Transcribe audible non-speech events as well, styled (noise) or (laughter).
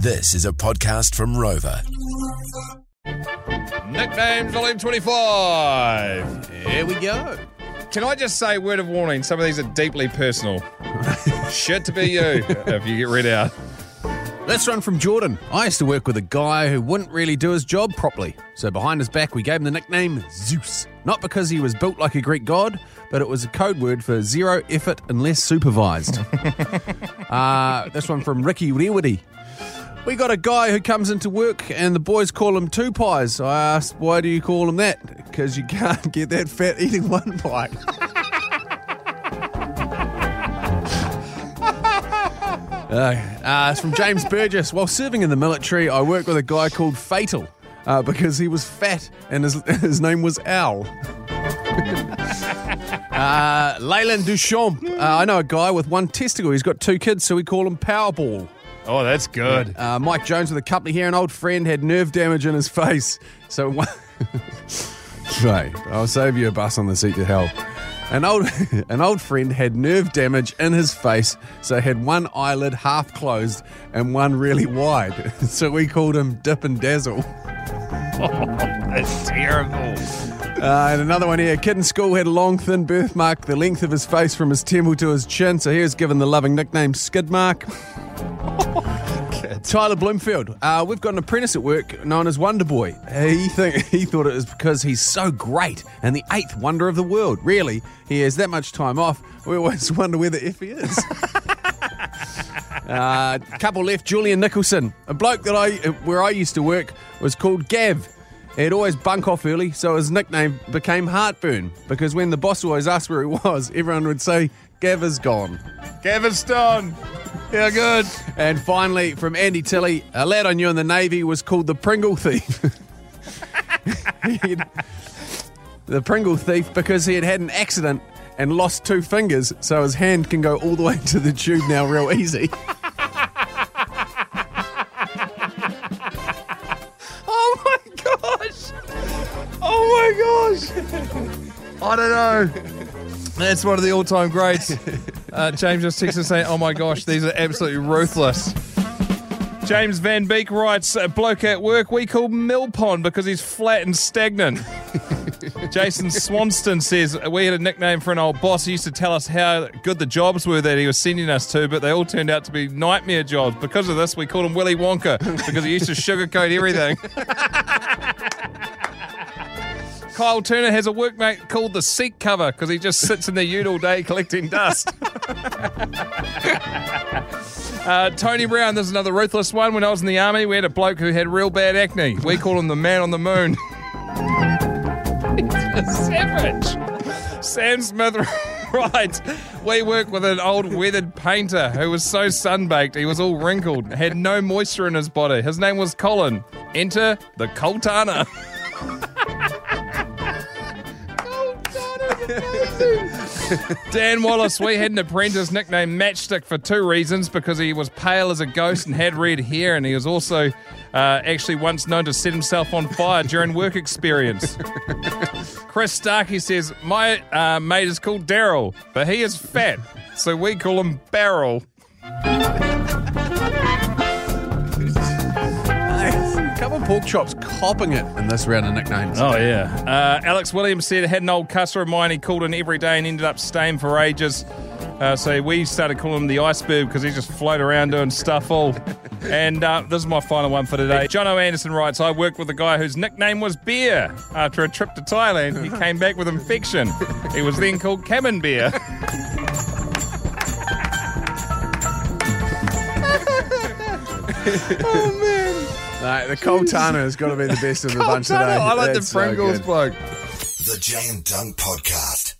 This is a podcast from Rova. Nickname Volume 25. Here we go. Can I just say, word of warning, some of these are deeply personal. (laughs) Shit to be you if you get read out. Let's run from Jordan. I used to work with a guy who wouldn't really do his job properly. So behind his back, we gave him the nickname Zeus. Not because he was built like a Greek god, but it was a code word for zero effort unless supervised. (laughs) uh, this one from Ricky Rewity. We got a guy who comes into work and the boys call him two pies. I asked, why do you call him that? Because you can't (laughs) get that fat eating (laughs) one pie. (laughs) Uh, uh, it's from James Burgess. While serving in the military, I worked with a guy called Fatal uh, because he was fat and his, his name was Al. uh, Leyland Duchamp. Uh, I know a guy with one testicle. He's got two kids, so we call him Powerball. Oh, that's good. Uh, Mike Jones with a couple here, an old friend had nerve damage in his face. So, (laughs) one- right, I'll save you a bus on the seat to hell. An old, (laughs) an old friend had nerve damage in his face, so had one eyelid half closed and one really wide. (laughs) So we called him Dip and Dazzle. That's terrible. Uh, and another one here. Kid in school had a long, thin birthmark the length of his face from his temple to his chin, so he was given the loving nickname Skid Mark. Tyler Bloomfield. Uh, we've got an apprentice at work known as Wonder Boy. He think (laughs) he thought it was because he's so great and the eighth wonder of the world. Really, he has that much time off. We always (laughs) wonder where the F he is. (laughs) uh, couple left. Julian Nicholson, a bloke that I where I used to work was called Gav. He'd always bunk off early, so his nickname became Heartburn because when the boss always asked where he was, (laughs) everyone would say, Gav is gone. Gavin Stone. Yeah, good. And finally, from Andy Tilley, a lad I knew in the Navy was called the Pringle Thief. (laughs) The Pringle Thief because he had had an accident and lost two fingers, so his hand can go all the way to the tube now real easy. (laughs) gosh. I don't know. That's one of the all-time greats. Uh, James just texted saying, "Oh my gosh, these are absolutely ruthless." James Van Beek writes, "A bloke at work we call Millpond because he's flat and stagnant." Jason Swanston says we had a nickname for an old boss. He used to tell us how good the jobs were that he was sending us to, but they all turned out to be nightmare jobs. Because of this, we called him Willy Wonka because he used to sugarcoat everything. (laughs) Kyle Turner has a workmate called the seat cover because he just sits in the ute all day collecting dust. (laughs) uh, Tony Brown, there's another ruthless one. When I was in the army, we had a bloke who had real bad acne. We call him the man on the moon. He's a savage. Sam Smith writes, we work with an old weathered painter who was so sunbaked he was all wrinkled, had no moisture in his body. His name was Colin. Enter the Coltana. (laughs) (laughs) Dan Wallace, we had an apprentice nicknamed Matchstick for two reasons because he was pale as a ghost and had red hair, and he was also uh, actually once known to set himself on fire during work experience. (laughs) Chris Starkey says, My uh, mate is called Daryl, but he is fat, so we call him Barrel. Couple pork chops copping it in this round of nicknames. Oh, yeah. Uh, Alex Williams said had an old customer of mine he called in every day and ended up staying for ages. Uh, so we started calling him the iceberg because he just float around doing stuff all. (laughs) and uh, this is my final one for today. John O. Anderson writes I worked with a guy whose nickname was Beer. After a trip to Thailand, he (laughs) came back with infection. He was then called Cabin Beer. (laughs) No, the Coltana has got to be the best of the bunch today. I like the That's so Pringles good. bloke. The Jay and Dunk Podcast.